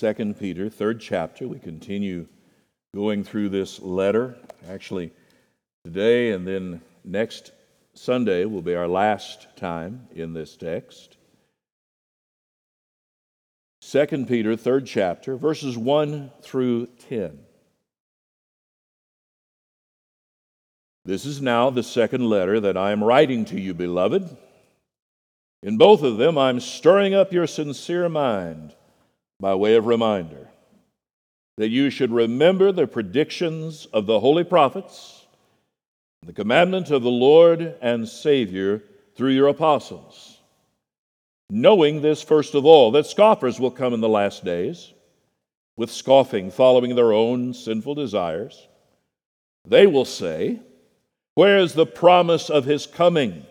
2 Peter, third chapter. We continue going through this letter. Actually, today and then next Sunday will be our last time in this text. 2 Peter, third chapter, verses 1 through 10. This is now the second letter that I am writing to you, beloved. In both of them, I'm stirring up your sincere mind by way of reminder that you should remember the predictions of the holy prophets, the commandment of the Lord and Savior through your apostles. Knowing this, first of all, that scoffers will come in the last days, with scoffing, following their own sinful desires. They will say, Where is the promise of his coming?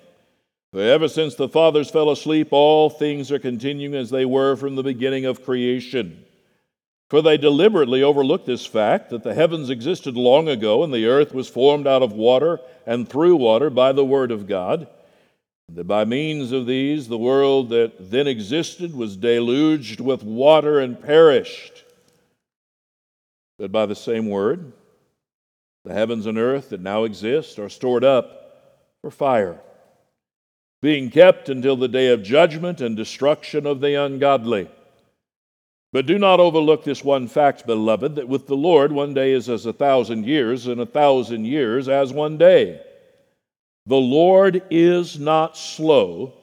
For ever since the fathers fell asleep, all things are continuing as they were from the beginning of creation. For they deliberately overlooked this fact that the heavens existed long ago and the earth was formed out of water and through water by the word of God. And that by means of these, the world that then existed was deluged with water and perished. But by the same word, the heavens and earth that now exist are stored up for fire being kept until the day of judgment and destruction of the ungodly. But do not overlook this one fact, beloved, that with the Lord one day is as a thousand years, and a thousand years as one day. The Lord is not slow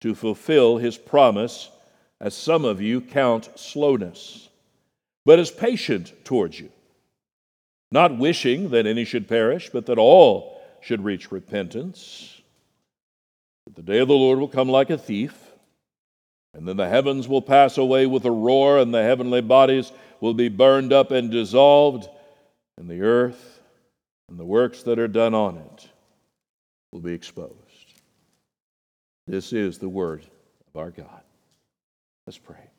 to fulfill his promise, as some of you count slowness, but is patient towards you, not wishing that any should perish, but that all should reach repentance. But the day of the Lord will come like a thief, and then the heavens will pass away with a roar, and the heavenly bodies will be burned up and dissolved, and the earth and the works that are done on it will be exposed. This is the word of our God. Let's pray.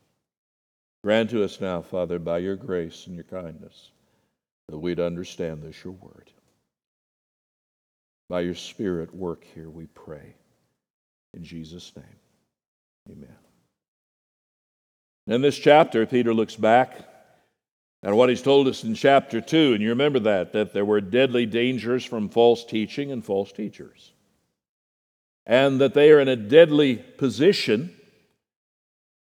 Grant to us now, Father, by your grace and your kindness, that we'd understand this, your word. By your Spirit, work here, we pray. In Jesus' name, amen. In this chapter, Peter looks back at what he's told us in chapter 2, and you remember that, that there were deadly dangers from false teaching and false teachers, and that they are in a deadly position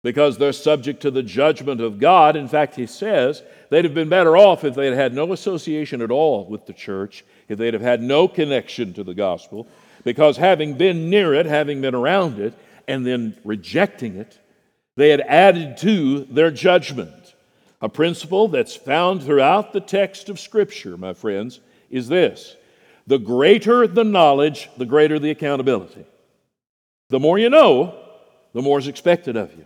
because they're subject to the judgment of God. In fact, he says they'd have been better off if they had had no association at all with the church, if they'd have had no connection to the gospel, because having been near it, having been around it, and then rejecting it, they had added to their judgment. A principle that's found throughout the text of Scripture, my friends, is this the greater the knowledge, the greater the accountability. The more you know, the more is expected of you.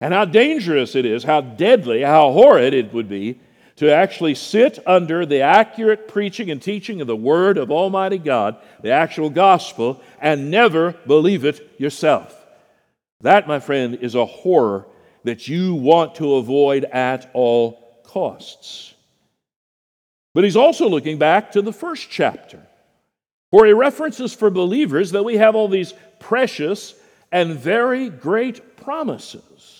And how dangerous it is, how deadly, how horrid it would be to actually sit under the accurate preaching and teaching of the Word of Almighty God, the actual gospel, and never believe it yourself. That, my friend, is a horror that you want to avoid at all costs. But he's also looking back to the first chapter, where he references for believers that we have all these precious and very great promises.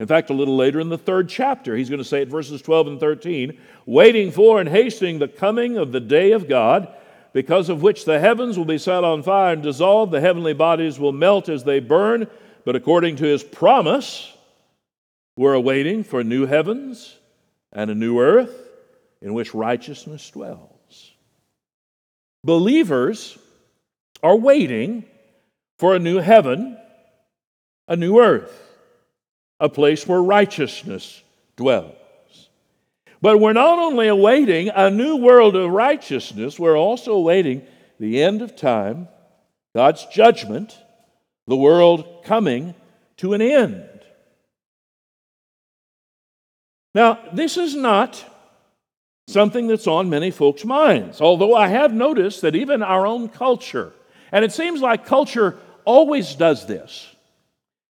In fact, a little later in the third chapter, he's going to say it verses 12 and 13 waiting for and hastening the coming of the day of God, because of which the heavens will be set on fire and dissolved, the heavenly bodies will melt as they burn. But according to his promise, we're awaiting for new heavens and a new earth in which righteousness dwells. Believers are waiting for a new heaven, a new earth a place where righteousness dwells. But we're not only awaiting a new world of righteousness, we're also awaiting the end of time, God's judgment, the world coming to an end. Now, this is not something that's on many folks' minds, although I have noticed that even our own culture, and it seems like culture always does this,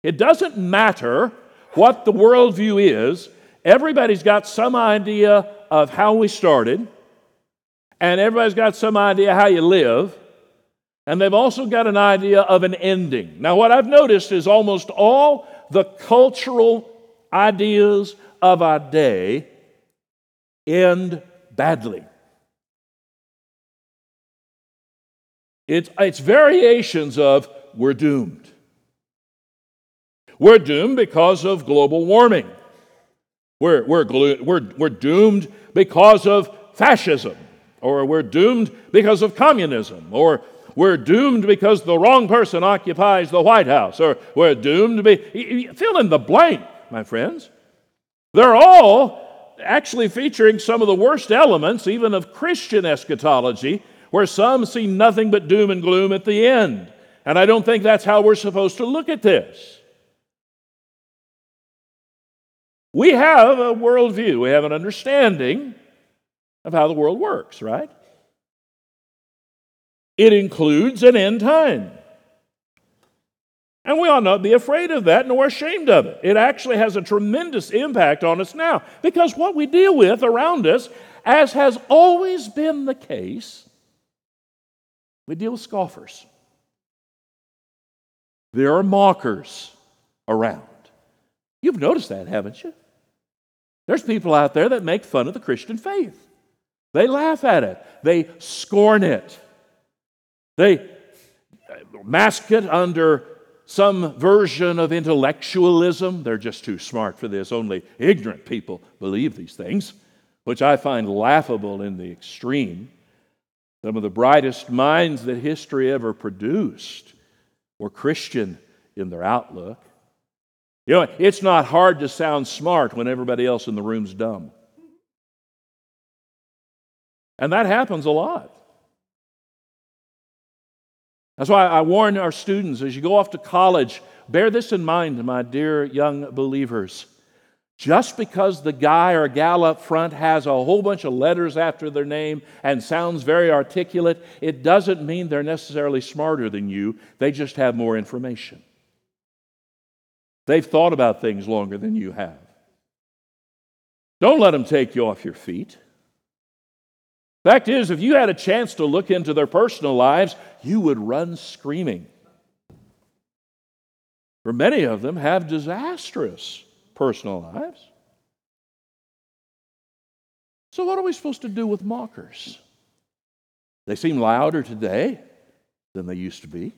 it doesn't matter what the worldview is, everybody's got some idea of how we started, and everybody's got some idea how you live, and they've also got an idea of an ending. Now, what I've noticed is almost all the cultural ideas of our day end badly. It's, it's variations of we're doomed. We're doomed because of global warming. We're, we're, we're, we're doomed because of fascism, or we're doomed because of communism, or we're doomed because the wrong person occupies the White House, or we're doomed to be. Fill in the blank, my friends. They're all actually featuring some of the worst elements, even of Christian eschatology, where some see nothing but doom and gloom at the end. And I don't think that's how we're supposed to look at this. We have a worldview, we have an understanding of how the world works, right? It includes an end time. And we ought not be afraid of that nor ashamed of it. It actually has a tremendous impact on us now because what we deal with around us, as has always been the case, we deal with scoffers. There are mockers around. You've noticed that, haven't you? There's people out there that make fun of the Christian faith. They laugh at it, they scorn it, they mask it under some version of intellectualism. They're just too smart for this. Only ignorant people believe these things, which I find laughable in the extreme. Some of the brightest minds that history ever produced were Christian in their outlook. You know, it's not hard to sound smart when everybody else in the room's dumb. And that happens a lot. That's why I warn our students as you go off to college, bear this in mind, my dear young believers. Just because the guy or gal up front has a whole bunch of letters after their name and sounds very articulate, it doesn't mean they're necessarily smarter than you. They just have more information. They've thought about things longer than you have. Don't let them take you off your feet. Fact is, if you had a chance to look into their personal lives, you would run screaming. For many of them have disastrous personal lives. So, what are we supposed to do with mockers? They seem louder today than they used to be.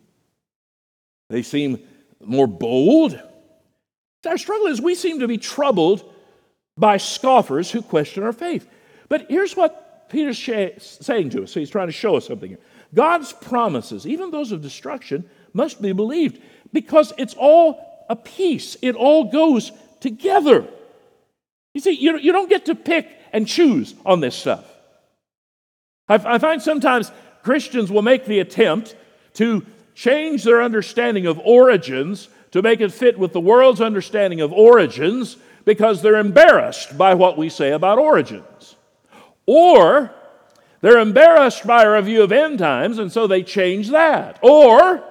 They seem more bold our struggle is we seem to be troubled by scoffers who question our faith. But here's what Peter's saying to us. So he's trying to show us something here. God's promises, even those of destruction, must be believed because it's all a piece, it all goes together. You see, you, you don't get to pick and choose on this stuff. I, I find sometimes Christians will make the attempt to change their understanding of origins to make it fit with the world's understanding of origins because they're embarrassed by what we say about origins. Or they're embarrassed by our view of end times, and so they change that. Or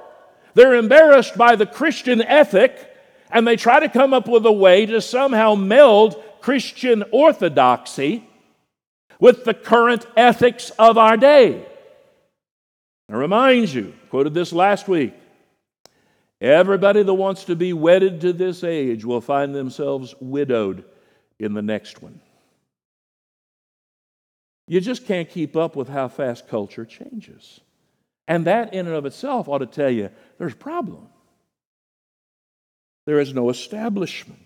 they're embarrassed by the Christian ethic, and they try to come up with a way to somehow meld Christian orthodoxy with the current ethics of our day. I remind you, quoted this last week Everybody that wants to be wedded to this age will find themselves widowed in the next one. You just can't keep up with how fast culture changes. And that, in and of itself, ought to tell you there's a problem. There is no establishment.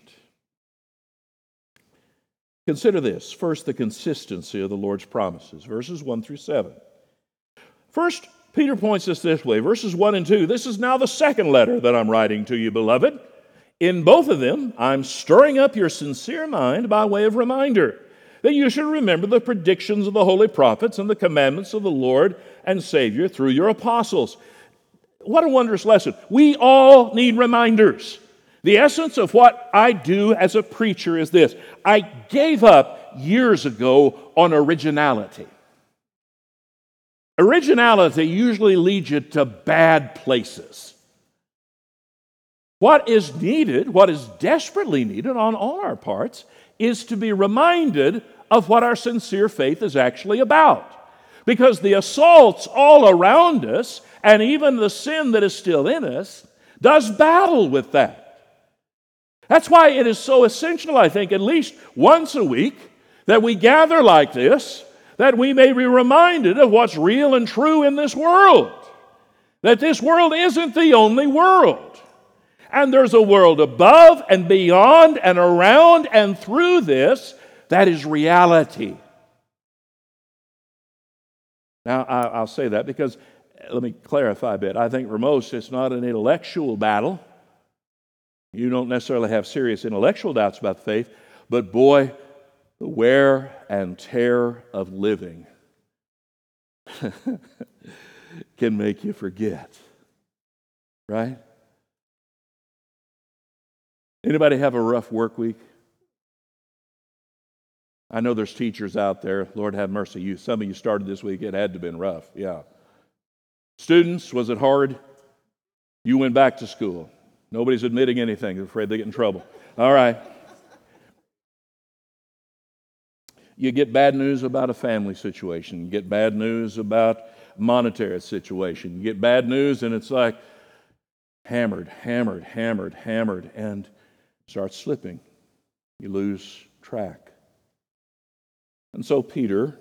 Consider this first, the consistency of the Lord's promises, verses 1 through 7. First, Peter points us this way verses 1 and 2. This is now the second letter that I'm writing to you, beloved. In both of them, I'm stirring up your sincere mind by way of reminder that you should remember the predictions of the holy prophets and the commandments of the Lord and Savior through your apostles. What a wondrous lesson. We all need reminders. The essence of what I do as a preacher is this I gave up years ago on originality. Originality usually leads you to bad places. What is needed, what is desperately needed on all our parts, is to be reminded of what our sincere faith is actually about. Because the assaults all around us, and even the sin that is still in us, does battle with that. That's why it is so essential, I think, at least once a week, that we gather like this, that we may be reminded of what's real and true in this world. That this world isn't the only world. And there's a world above and beyond and around and through this that is reality. Now, I'll say that because, uh, let me clarify a bit. I think for most, it's not an intellectual battle. You don't necessarily have serious intellectual doubts about faith, but boy, the wear and tear of living can make you forget. Right? Anybody have a rough work week? I know there's teachers out there. Lord have mercy. You, some of you started this week. It had to have been rough. Yeah. Students, was it hard? You went back to school. Nobody's admitting anything. They're afraid they get in trouble. All right. You get bad news about a family situation. You get bad news about monetary situation. You get bad news, and it's like hammered, hammered, hammered, hammered, and starts slipping. You lose track. And so Peter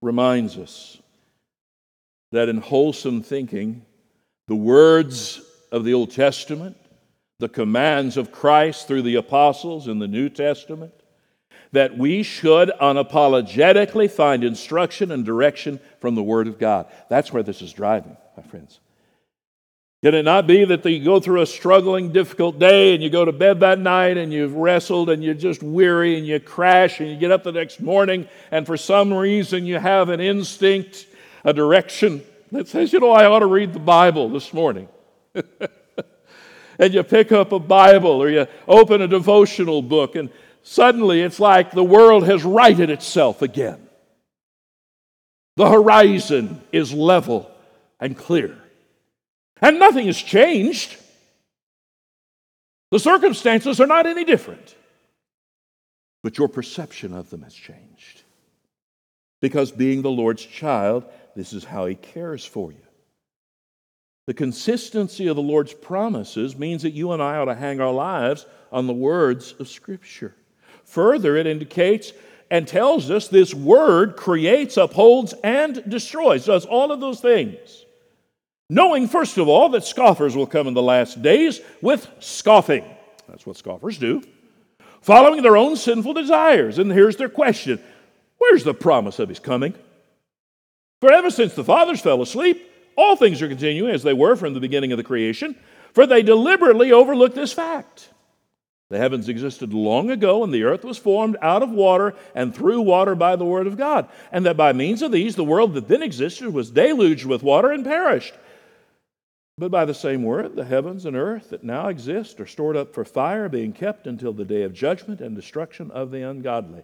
reminds us that in wholesome thinking, the words of the Old Testament, the commands of Christ through the apostles in the New Testament, that we should unapologetically find instruction and direction from the Word of God. That's where this is driving, my friends. Can it not be that you go through a struggling, difficult day and you go to bed that night and you've wrestled and you're just weary and you crash and you get up the next morning and for some reason you have an instinct, a direction that says, you know, I ought to read the Bible this morning. and you pick up a Bible or you open a devotional book and suddenly it's like the world has righted itself again. The horizon is level and clear. And nothing has changed. The circumstances are not any different. But your perception of them has changed. Because being the Lord's child, this is how He cares for you. The consistency of the Lord's promises means that you and I ought to hang our lives on the words of Scripture. Further, it indicates and tells us this word creates, upholds, and destroys, does all of those things knowing, first of all, that scoffers will come in the last days with scoffing. That's what scoffers do. Following their own sinful desires. And here's their question Where's the promise of his coming? For ever since the fathers fell asleep, all things are continuing as they were from the beginning of the creation, for they deliberately overlooked this fact. The heavens existed long ago, and the earth was formed out of water and through water by the word of God, and that by means of these, the world that then existed was deluged with water and perished. But by the same word, the heavens and earth that now exist are stored up for fire, being kept until the day of judgment and destruction of the ungodly.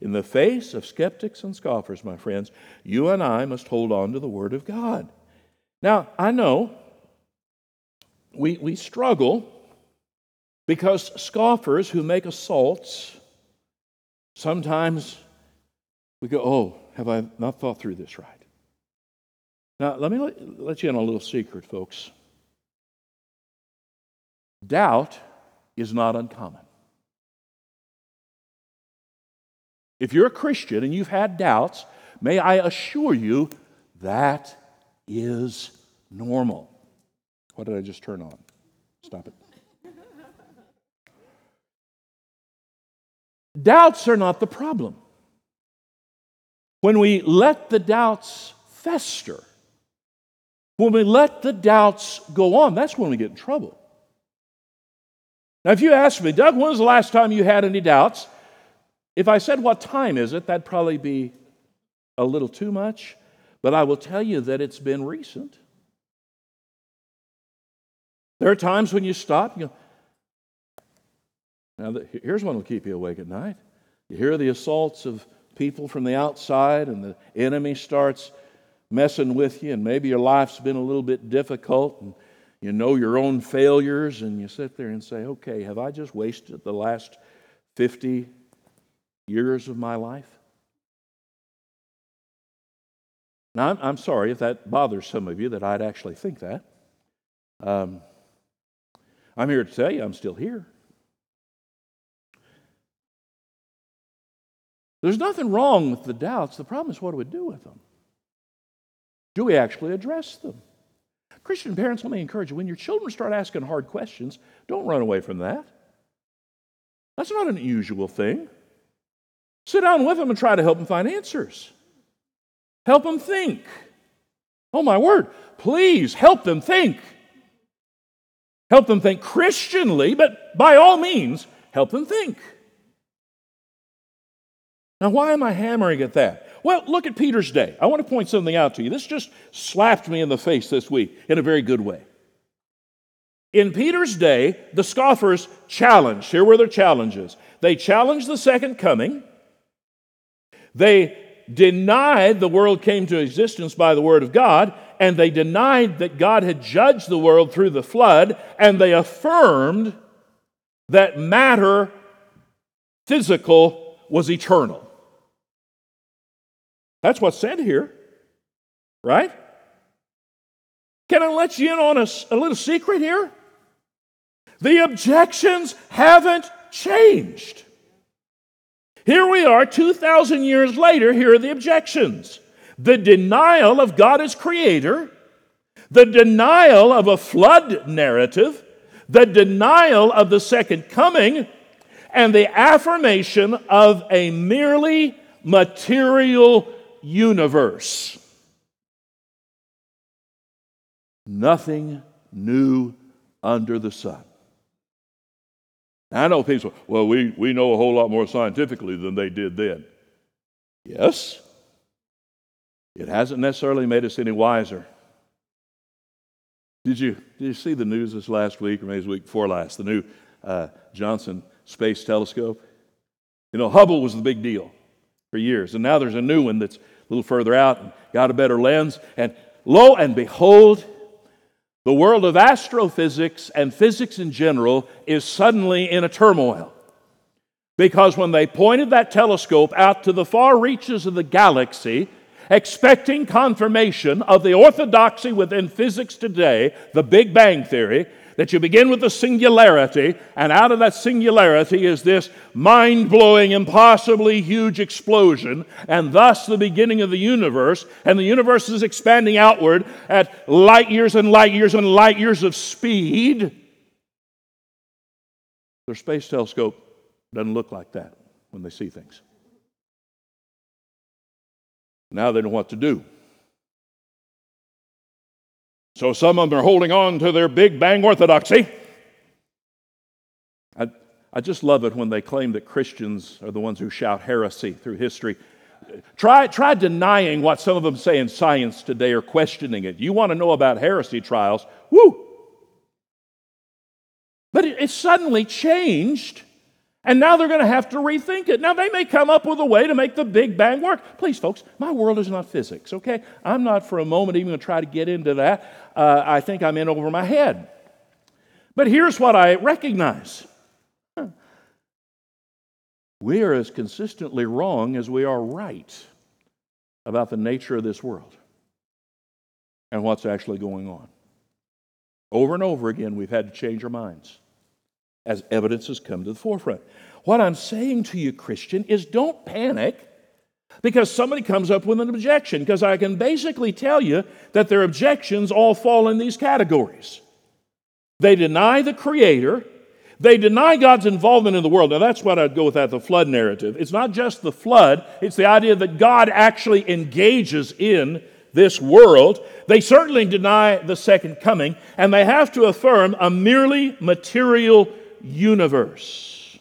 In the face of skeptics and scoffers, my friends, you and I must hold on to the Word of God. Now, I know we, we struggle because scoffers who make assaults, sometimes we go, Oh, have I not thought through this right? Now, let me let, you in on a little secret, folks. Doubt is not uncommon. If you're a Christian and you've had doubts, may I assure you that is normal. What did I just turn on? Stop it. Doubts are not the problem. When we let the doubts fester, when we let the doubts go on, that's when we get in trouble. Now, if you ask me, Doug, when was the last time you had any doubts? If I said, What time is it? that'd probably be a little too much. But I will tell you that it's been recent. There are times when you stop, you now, here's one that'll keep you awake at night. You hear the assaults of people from the outside, and the enemy starts messing with you, and maybe your life's been a little bit difficult, and you know your own failures, and you sit there and say, okay, have I just wasted the last 50 years of my life? Now, I'm, I'm sorry if that bothers some of you that I'd actually think that. Um, I'm here to tell you I'm still here. There's nothing wrong with the doubts. The problem is what do we do with them? Do we actually address them? Christian parents, let me encourage you when your children start asking hard questions, don't run away from that. That's not an unusual thing. Sit down with them and try to help them find answers. Help them think. Oh, my word, please help them think. Help them think Christianly, but by all means, help them think. Now, why am I hammering at that? Well, look at Peter's day. I want to point something out to you. This just slapped me in the face this week in a very good way. In Peter's day, the scoffers challenged. Here were their challenges. They challenged the second coming. They denied the world came to existence by the word of God, and they denied that God had judged the world through the flood, and they affirmed that matter, physical, was eternal. That's what's said here, right? Can I let you in on a, a little secret here? The objections haven't changed. Here we are, 2,000 years later. Here are the objections the denial of God as creator, the denial of a flood narrative, the denial of the second coming, and the affirmation of a merely material universe. Nothing new under the sun. I know people well, we, we know a whole lot more scientifically than they did then. Yes, it hasn't necessarily made us any wiser. Did you, did you see the news this last week, or maybe the week before last, the new uh, Johnson Space Telescope? You know, Hubble was the big deal for years, and now there's a new one that's a little further out and got a better lens. And lo and behold, the world of astrophysics and physics in general is suddenly in a turmoil. Because when they pointed that telescope out to the far reaches of the galaxy, expecting confirmation of the orthodoxy within physics today, the Big Bang Theory, that you begin with the singularity, and out of that singularity is this mind blowing, impossibly huge explosion, and thus the beginning of the universe. And the universe is expanding outward at light years and light years and light years of speed. Their space telescope doesn't look like that when they see things. Now they know what to do. So some of them are holding on to their Big Bang orthodoxy. I, I just love it when they claim that Christians are the ones who shout heresy through history. Try, try denying what some of them say in science today or questioning it. You want to know about heresy trials? Woo! But it, it suddenly changed and now they're going to have to rethink it. Now, they may come up with a way to make the Big Bang work. Please, folks, my world is not physics, okay? I'm not for a moment even going to try to get into that. Uh, I think I'm in over my head. But here's what I recognize we are as consistently wrong as we are right about the nature of this world and what's actually going on. Over and over again, we've had to change our minds as evidence has come to the forefront. What I'm saying to you, Christian, is don't panic because somebody comes up with an objection, because I can basically tell you that their objections all fall in these categories. They deny the Creator, they deny God's involvement in the world. Now, that's what I'd go with that the flood narrative. It's not just the flood, it's the idea that God actually engages in this world. They certainly deny the second coming, and they have to affirm a merely material universe.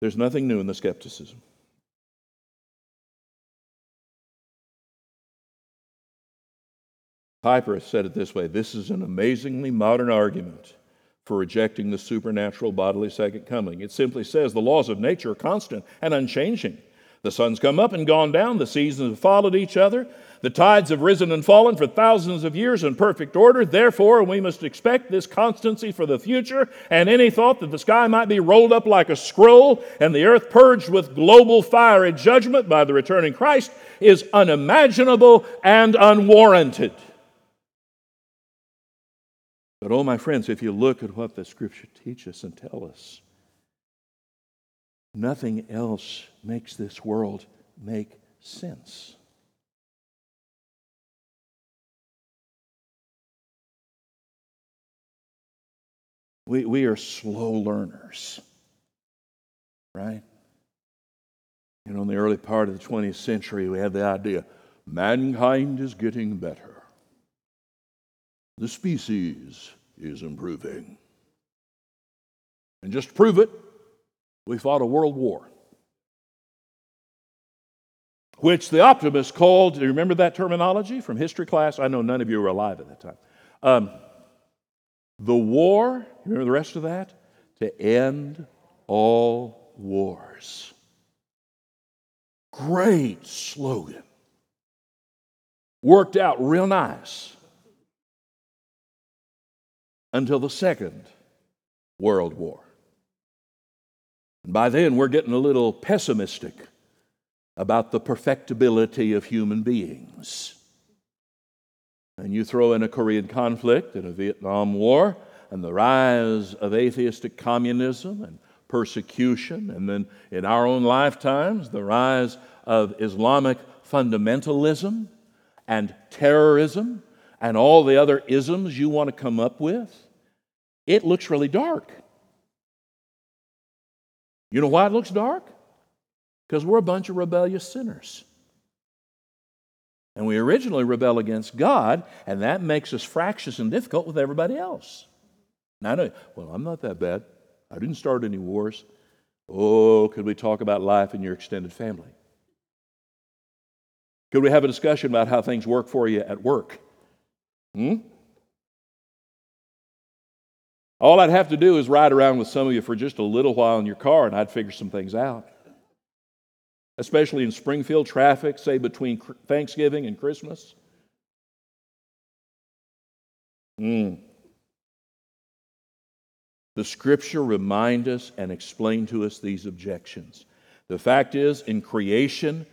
There's nothing new in the skepticism. Piper said it this way this is an amazingly modern argument for rejecting the supernatural bodily second coming. It simply says the laws of nature are constant and unchanging. The sun's come up and gone down, the seasons have followed each other, the tides have risen and fallen for thousands of years in perfect order. Therefore, we must expect this constancy for the future, and any thought that the sky might be rolled up like a scroll and the earth purged with global fire and judgment by the returning Christ is unimaginable and unwarranted. But, oh, my friends, if you look at what the scripture teaches us and tell us, nothing else makes this world make sense. We, we are slow learners, right? You know, in the early part of the 20th century, we had the idea mankind is getting better, the species is improving. And just to prove it, we fought a world war. Which the optimists called, do you remember that terminology from history class? I know none of you were alive at that time. Um, the war, remember the rest of that? To end all wars. Great slogan. Worked out real nice until the Second World War. And by then, we're getting a little pessimistic about the perfectibility of human beings. And you throw in a Korean conflict and a Vietnam War and the rise of atheistic communism and persecution, and then in our own lifetimes, the rise of Islamic fundamentalism and terrorism and all the other isms you want to come up with, it looks really dark. You know why it looks dark? Because we're a bunch of rebellious sinners. And we originally rebel against God, and that makes us fractious and difficult with everybody else. Now, I know, well, I'm not that bad. I didn't start any wars. Oh, could we talk about life in your extended family? Could we have a discussion about how things work for you at work? Hmm? All I'd have to do is ride around with some of you for just a little while in your car, and I'd figure some things out. Especially in Springfield traffic, say between Thanksgiving and Christmas. Mm. The scripture remind us and explain to us these objections. The fact is, in creation,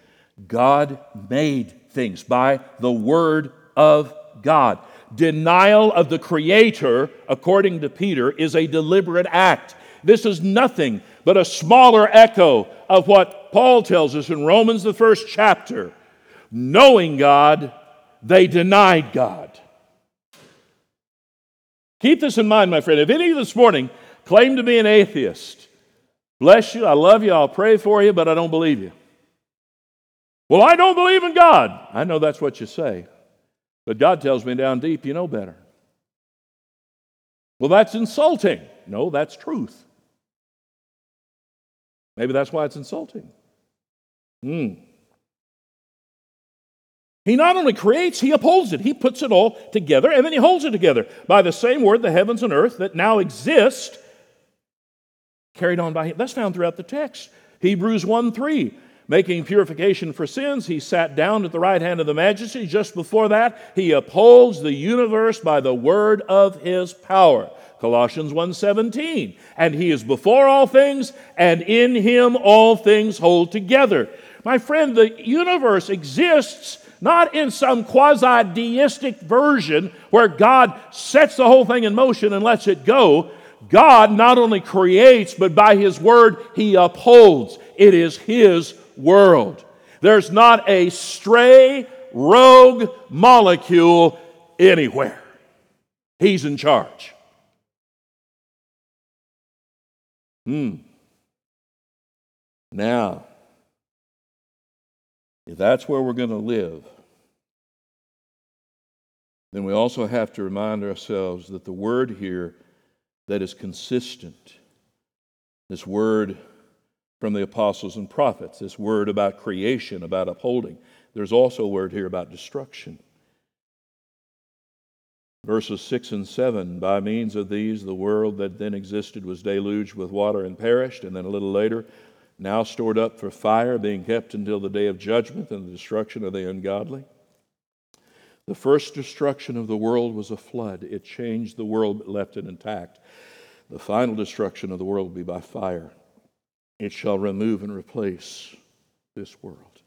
God made things by the word of God. Denial of the Creator, according to Peter, is a deliberate act. This is nothing but a smaller echo of what Paul tells us in Romans, the first chapter. Knowing God, they denied God. Keep this in mind, my friend. If any of you this morning claim to be an atheist, bless you, I love you, I'll pray for you, but I don't believe you. Well, I don't believe in God. I know that's what you say. But God tells me down deep, you know better. Well, that's insulting. No, that's truth. Maybe that's why it's insulting. Hmm. He not only creates, he upholds it. He puts it all together and then he holds it together by the same word, the heavens and earth that now exist, carried on by him. That's found throughout the text. Hebrews 1 3 making purification for sins. He sat down at the right hand of the majesty. Just before that, he upholds the universe by the word of his power. Colossians 1:17. And he is before all things, and in him all things hold together. My friend, the universe exists not in some quasi deistic version where God sets the whole thing in motion and lets it go. God not only creates, but by His Word, He upholds. It is His world. There's not a stray, rogue molecule anywhere. He's in charge. Hmm. Now, if that's where we're going to live, then we also have to remind ourselves that the word here that is consistent, this word from the apostles and prophets. This word about creation, about upholding. There's also a word here about destruction. Verses 6 and 7 By means of these, the world that then existed was deluged with water and perished. And then a little later, now stored up for fire, being kept until the day of judgment and the destruction of the ungodly. The first destruction of the world was a flood. It changed the world but left it intact. The final destruction of the world will be by fire. It shall remove and replace this world.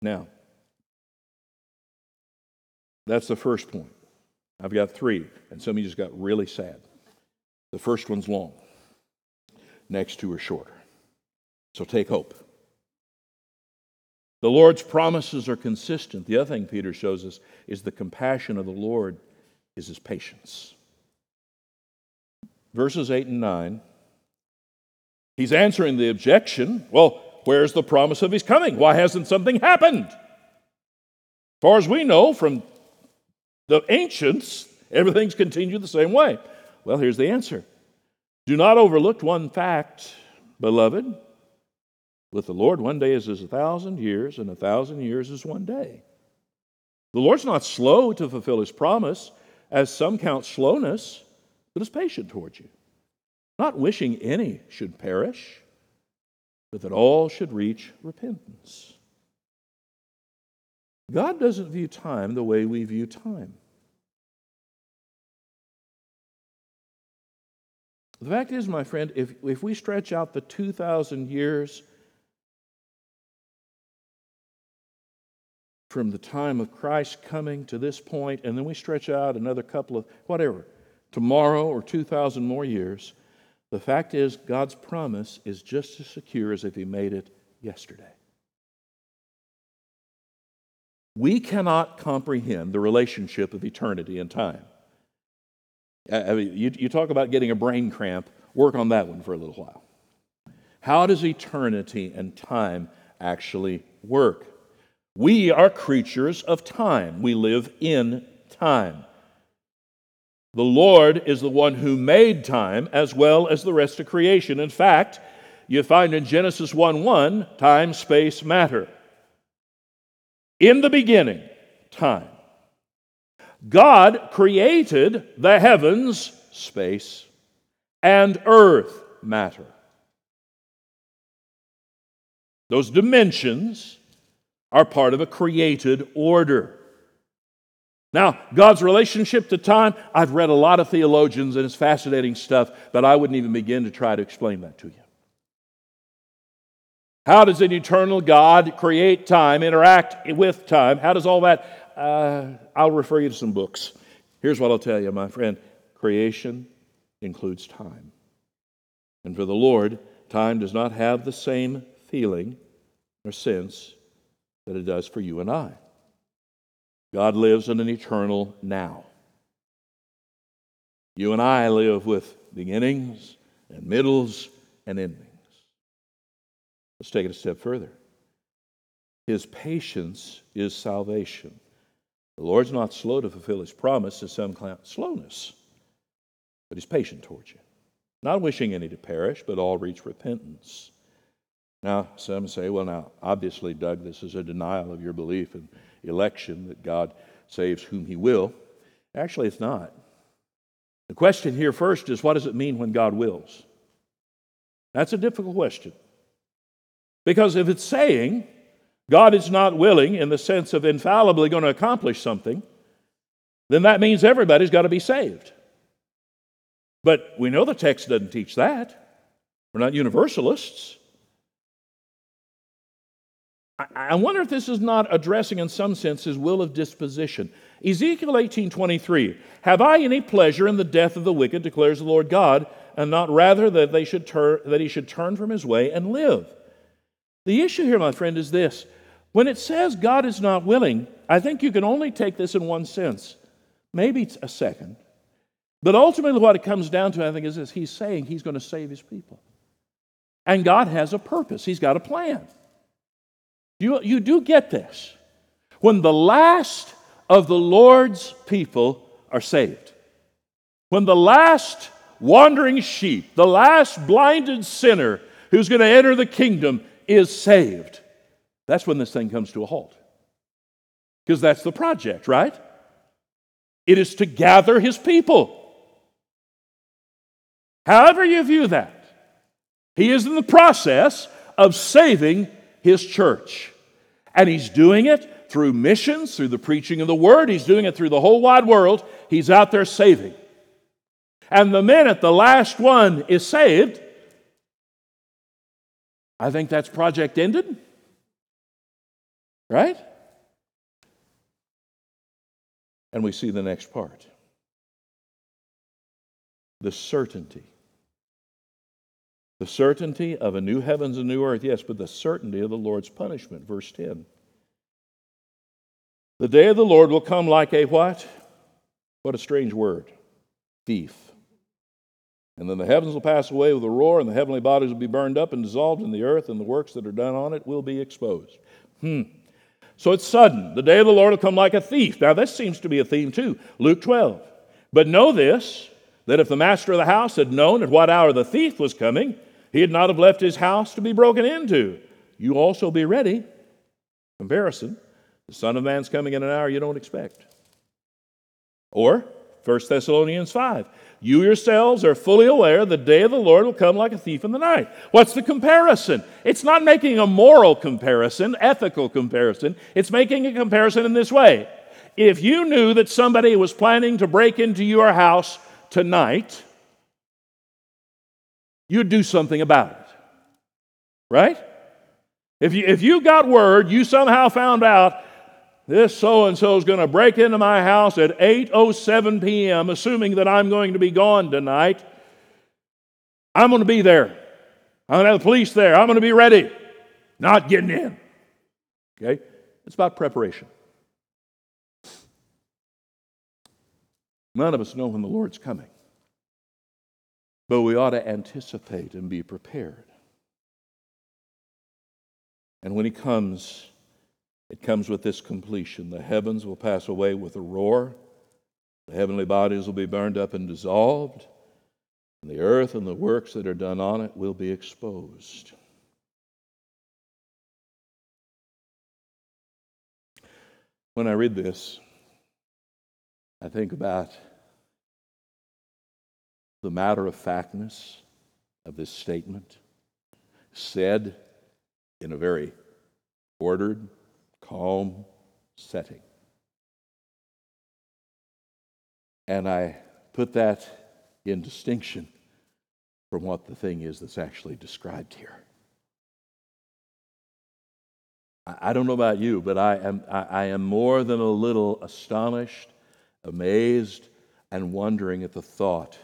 Now, that's the first point. I've got three, and some of you just got really sad. The first one's long. next two are shorter. So take hope. The Lord's promises are consistent. The other thing Peter shows us is the compassion of the Lord is his patience. Verses 8 and 9, he's answering the objection. Well, where's the promise of his coming? Why hasn't something happened? As far as we know from the ancients, everything's continued the same way. Well, here's the answer Do not overlook one fact, beloved. With the Lord, one day is as a thousand years, and a thousand years is one day. The Lord's not slow to fulfill his promise, as some count slowness, but is patient towards you, not wishing any should perish, but that all should reach repentance. God doesn't view time the way we view time. The fact is, my friend, if, if we stretch out the 2,000 years from the time of Christ coming to this point, and then we stretch out another couple of whatever, tomorrow or 2,000 more years, the fact is, God's promise is just as secure as if He made it yesterday. We cannot comprehend the relationship of eternity and time. I mean, you, you talk about getting a brain cramp, work on that one for a little while. How does eternity and time actually work? We are creatures of time. We live in time. The Lord is the one who made time as well as the rest of creation. In fact, you find in Genesis 1 1, time, space, matter. In the beginning, time. God created the heavens, space, and earth, matter. Those dimensions are part of a created order. Now, God's relationship to time, I've read a lot of theologians and it's fascinating stuff, but I wouldn't even begin to try to explain that to you. How does an eternal God create time, interact with time? How does all that? Uh, I'll refer you to some books. Here's what I'll tell you, my friend creation includes time. And for the Lord, time does not have the same feeling or sense that it does for you and I. God lives in an eternal now. You and I live with beginnings and middles and endings. Let's take it a step further. His patience is salvation. The Lord's not slow to fulfill his promise, as some slowness, but he's patient towards you, not wishing any to perish, but all reach repentance. Now, some say, well, now, obviously, Doug, this is a denial of your belief in election that God saves whom he will. Actually, it's not. The question here first is what does it mean when God wills? That's a difficult question. Because if it's saying God is not willing in the sense of infallibly going to accomplish something, then that means everybody's got to be saved. But we know the text doesn't teach that. We're not universalists. I wonder if this is not addressing, in some sense, his will of disposition. Ezekiel 18:23, "Have I any pleasure in the death of the wicked?" declares the Lord God, and not rather that they should turn, that he should turn from his way and live. The issue here, my friend, is this: when it says God is not willing, I think you can only take this in one sense, maybe it's a second, but ultimately, what it comes down to, I think, is this: He's saying He's going to save His people, and God has a purpose. He's got a plan. You, you do get this. When the last of the Lord's people are saved, when the last wandering sheep, the last blinded sinner who's going to enter the kingdom is saved, that's when this thing comes to a halt. Because that's the project, right? It is to gather his people. However, you view that, he is in the process of saving his church. And he's doing it through missions, through the preaching of the word. He's doing it through the whole wide world. He's out there saving. And the minute the last one is saved, I think that's project ended. Right? And we see the next part the certainty The certainty of a new heavens and new earth, yes, but the certainty of the Lord's punishment. Verse 10. The day of the Lord will come like a what? What a strange word. Thief. And then the heavens will pass away with a roar, and the heavenly bodies will be burned up and dissolved in the earth, and the works that are done on it will be exposed. Hmm. So it's sudden. The day of the Lord will come like a thief. Now, this seems to be a theme too. Luke 12. But know this that if the master of the house had known at what hour the thief was coming, he had not have left his house to be broken into. You also be ready. Comparison. The Son of Man's coming in an hour you don't expect. Or 1 Thessalonians 5. You yourselves are fully aware the day of the Lord will come like a thief in the night. What's the comparison? It's not making a moral comparison, ethical comparison. It's making a comparison in this way. If you knew that somebody was planning to break into your house tonight, you'd do something about it. Right? If you, if you got word, you somehow found out this so and so is going to break into my house at 8:07 p.m. assuming that I'm going to be gone tonight. I'm going to be there. I'm going to have the police there. I'm going to be ready. Not getting in. Okay? It's about preparation. None of us know when the Lord's coming. But we ought to anticipate and be prepared. And when He comes, it comes with this completion. The heavens will pass away with a roar, the heavenly bodies will be burned up and dissolved, and the earth and the works that are done on it will be exposed. When I read this, I think about the matter of factness of this statement, said in a very ordered, calm setting. And I put that in distinction from what the thing is that's actually described here. I don't know about you, but I am, I am more than a little astonished, amazed, and wondering at the thought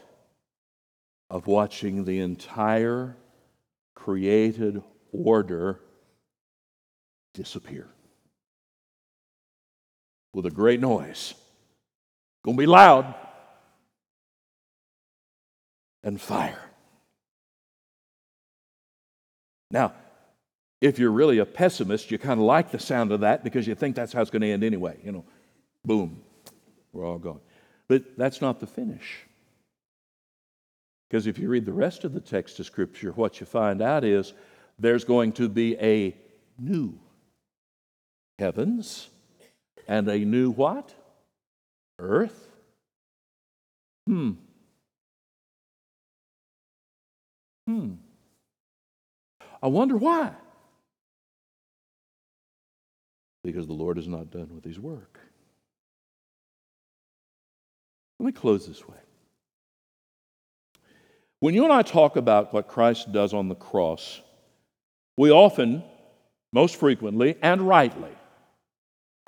of watching the entire created order disappear with a great noise. Going to be loud and fire. Now, if you're really a pessimist, you kind of like the sound of that because you think that's how it's going to end anyway. You know, boom, we're all gone. But that's not the finish. Because if you read the rest of the text of Scripture, what you find out is there's going to be a new heavens and a new what? Earth? Hmm. Hmm. I wonder why. Because the Lord is not done with his work. Let me close this way. When you and I talk about what Christ does on the cross, we often, most frequently, and rightly,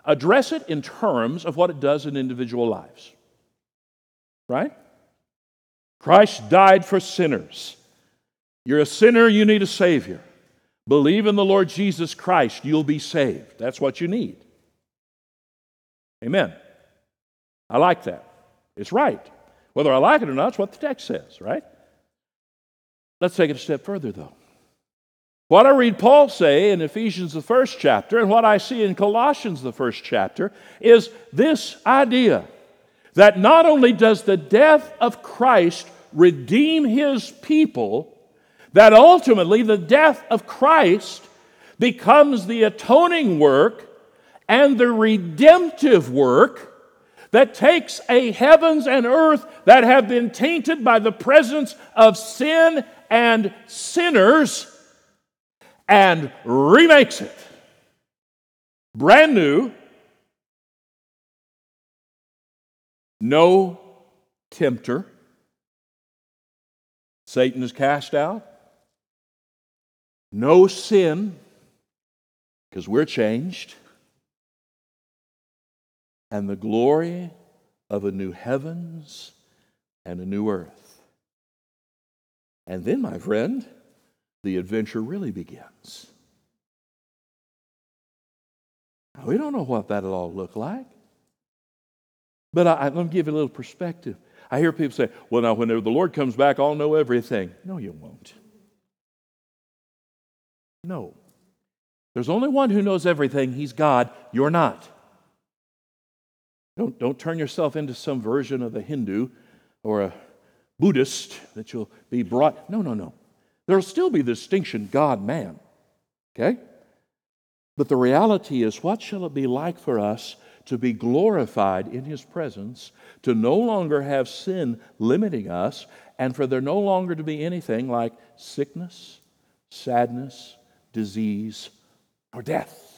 address it in terms of what it does in individual lives. Right? Christ died for sinners. You're a sinner, you need a Savior. Believe in the Lord Jesus Christ, you'll be saved. That's what you need. Amen. I like that. It's right. Whether I like it or not, it's what the text says, right? Let's take it a step further, though. What I read Paul say in Ephesians, the first chapter, and what I see in Colossians, the first chapter, is this idea that not only does the death of Christ redeem his people, that ultimately the death of Christ becomes the atoning work and the redemptive work that takes a heavens and earth that have been tainted by the presence of sin and sinners and remakes it. Brand new. No tempter. Satan is cast out. No sin, because we're changed. And the glory of a new heavens and a new earth. And then, my friend, the adventure really begins. Now, we don't know what that'll all look like. But I, let me give you a little perspective. I hear people say, well, now, whenever the Lord comes back, I'll know everything. No, you won't. No. There's only one who knows everything. He's God. You're not. Don't, don't turn yourself into some version of a Hindu or a Buddhist that you'll be brought. No, no, no. There'll still be the distinction God man. Okay? But the reality is, what shall it be like for us to be glorified in His presence, to no longer have sin limiting us, and for there no longer to be anything like sickness, sadness, disease, or death?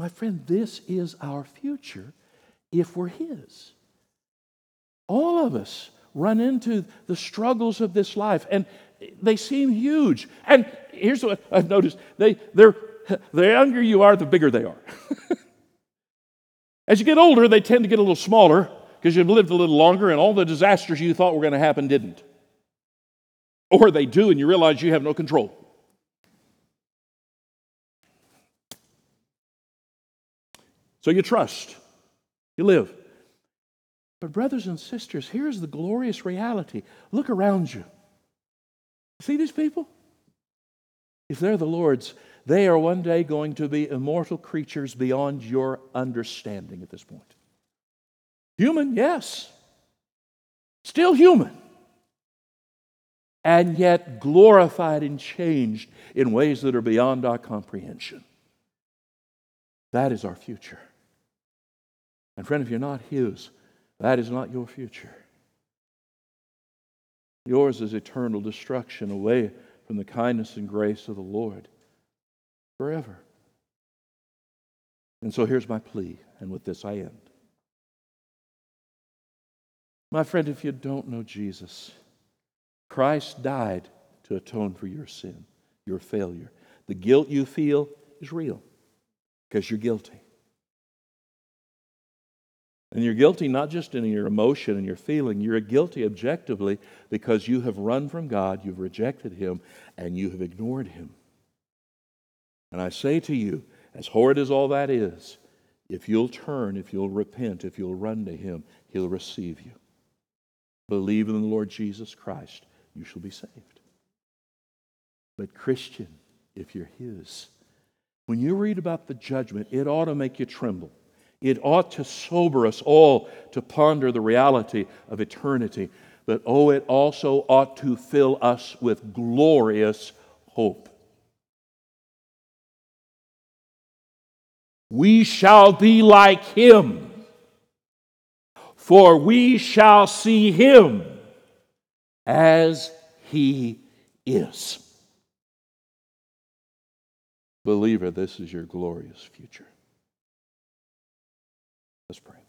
My friend, this is our future if we're His. All of us run into the struggles of this life, and they seem huge. And here's what I've noticed they, they're, the younger you are, the bigger they are. As you get older, they tend to get a little smaller because you've lived a little longer, and all the disasters you thought were going to happen didn't. Or they do, and you realize you have no control. So you trust, you live. But, brothers and sisters, here's the glorious reality. Look around you. See these people? If they're the Lord's, they are one day going to be immortal creatures beyond your understanding at this point. Human, yes. Still human. And yet glorified and changed in ways that are beyond our comprehension. That is our future. And, friend, if you're not His, that is not your future. Yours is eternal destruction away from the kindness and grace of the Lord forever. And so here's my plea, and with this I end. My friend, if you don't know Jesus, Christ died to atone for your sin, your failure. The guilt you feel is real because you're guilty. And you're guilty not just in your emotion and your feeling, you're guilty objectively because you have run from God, you've rejected Him, and you have ignored Him. And I say to you, as horrid as all that is, if you'll turn, if you'll repent, if you'll run to Him, He'll receive you. Believe in the Lord Jesus Christ, you shall be saved. But, Christian, if you're His, when you read about the judgment, it ought to make you tremble. It ought to sober us all to ponder the reality of eternity. But oh, it also ought to fill us with glorious hope. We shall be like him, for we shall see him as he is. Believer, this is your glorious future. Let's pray.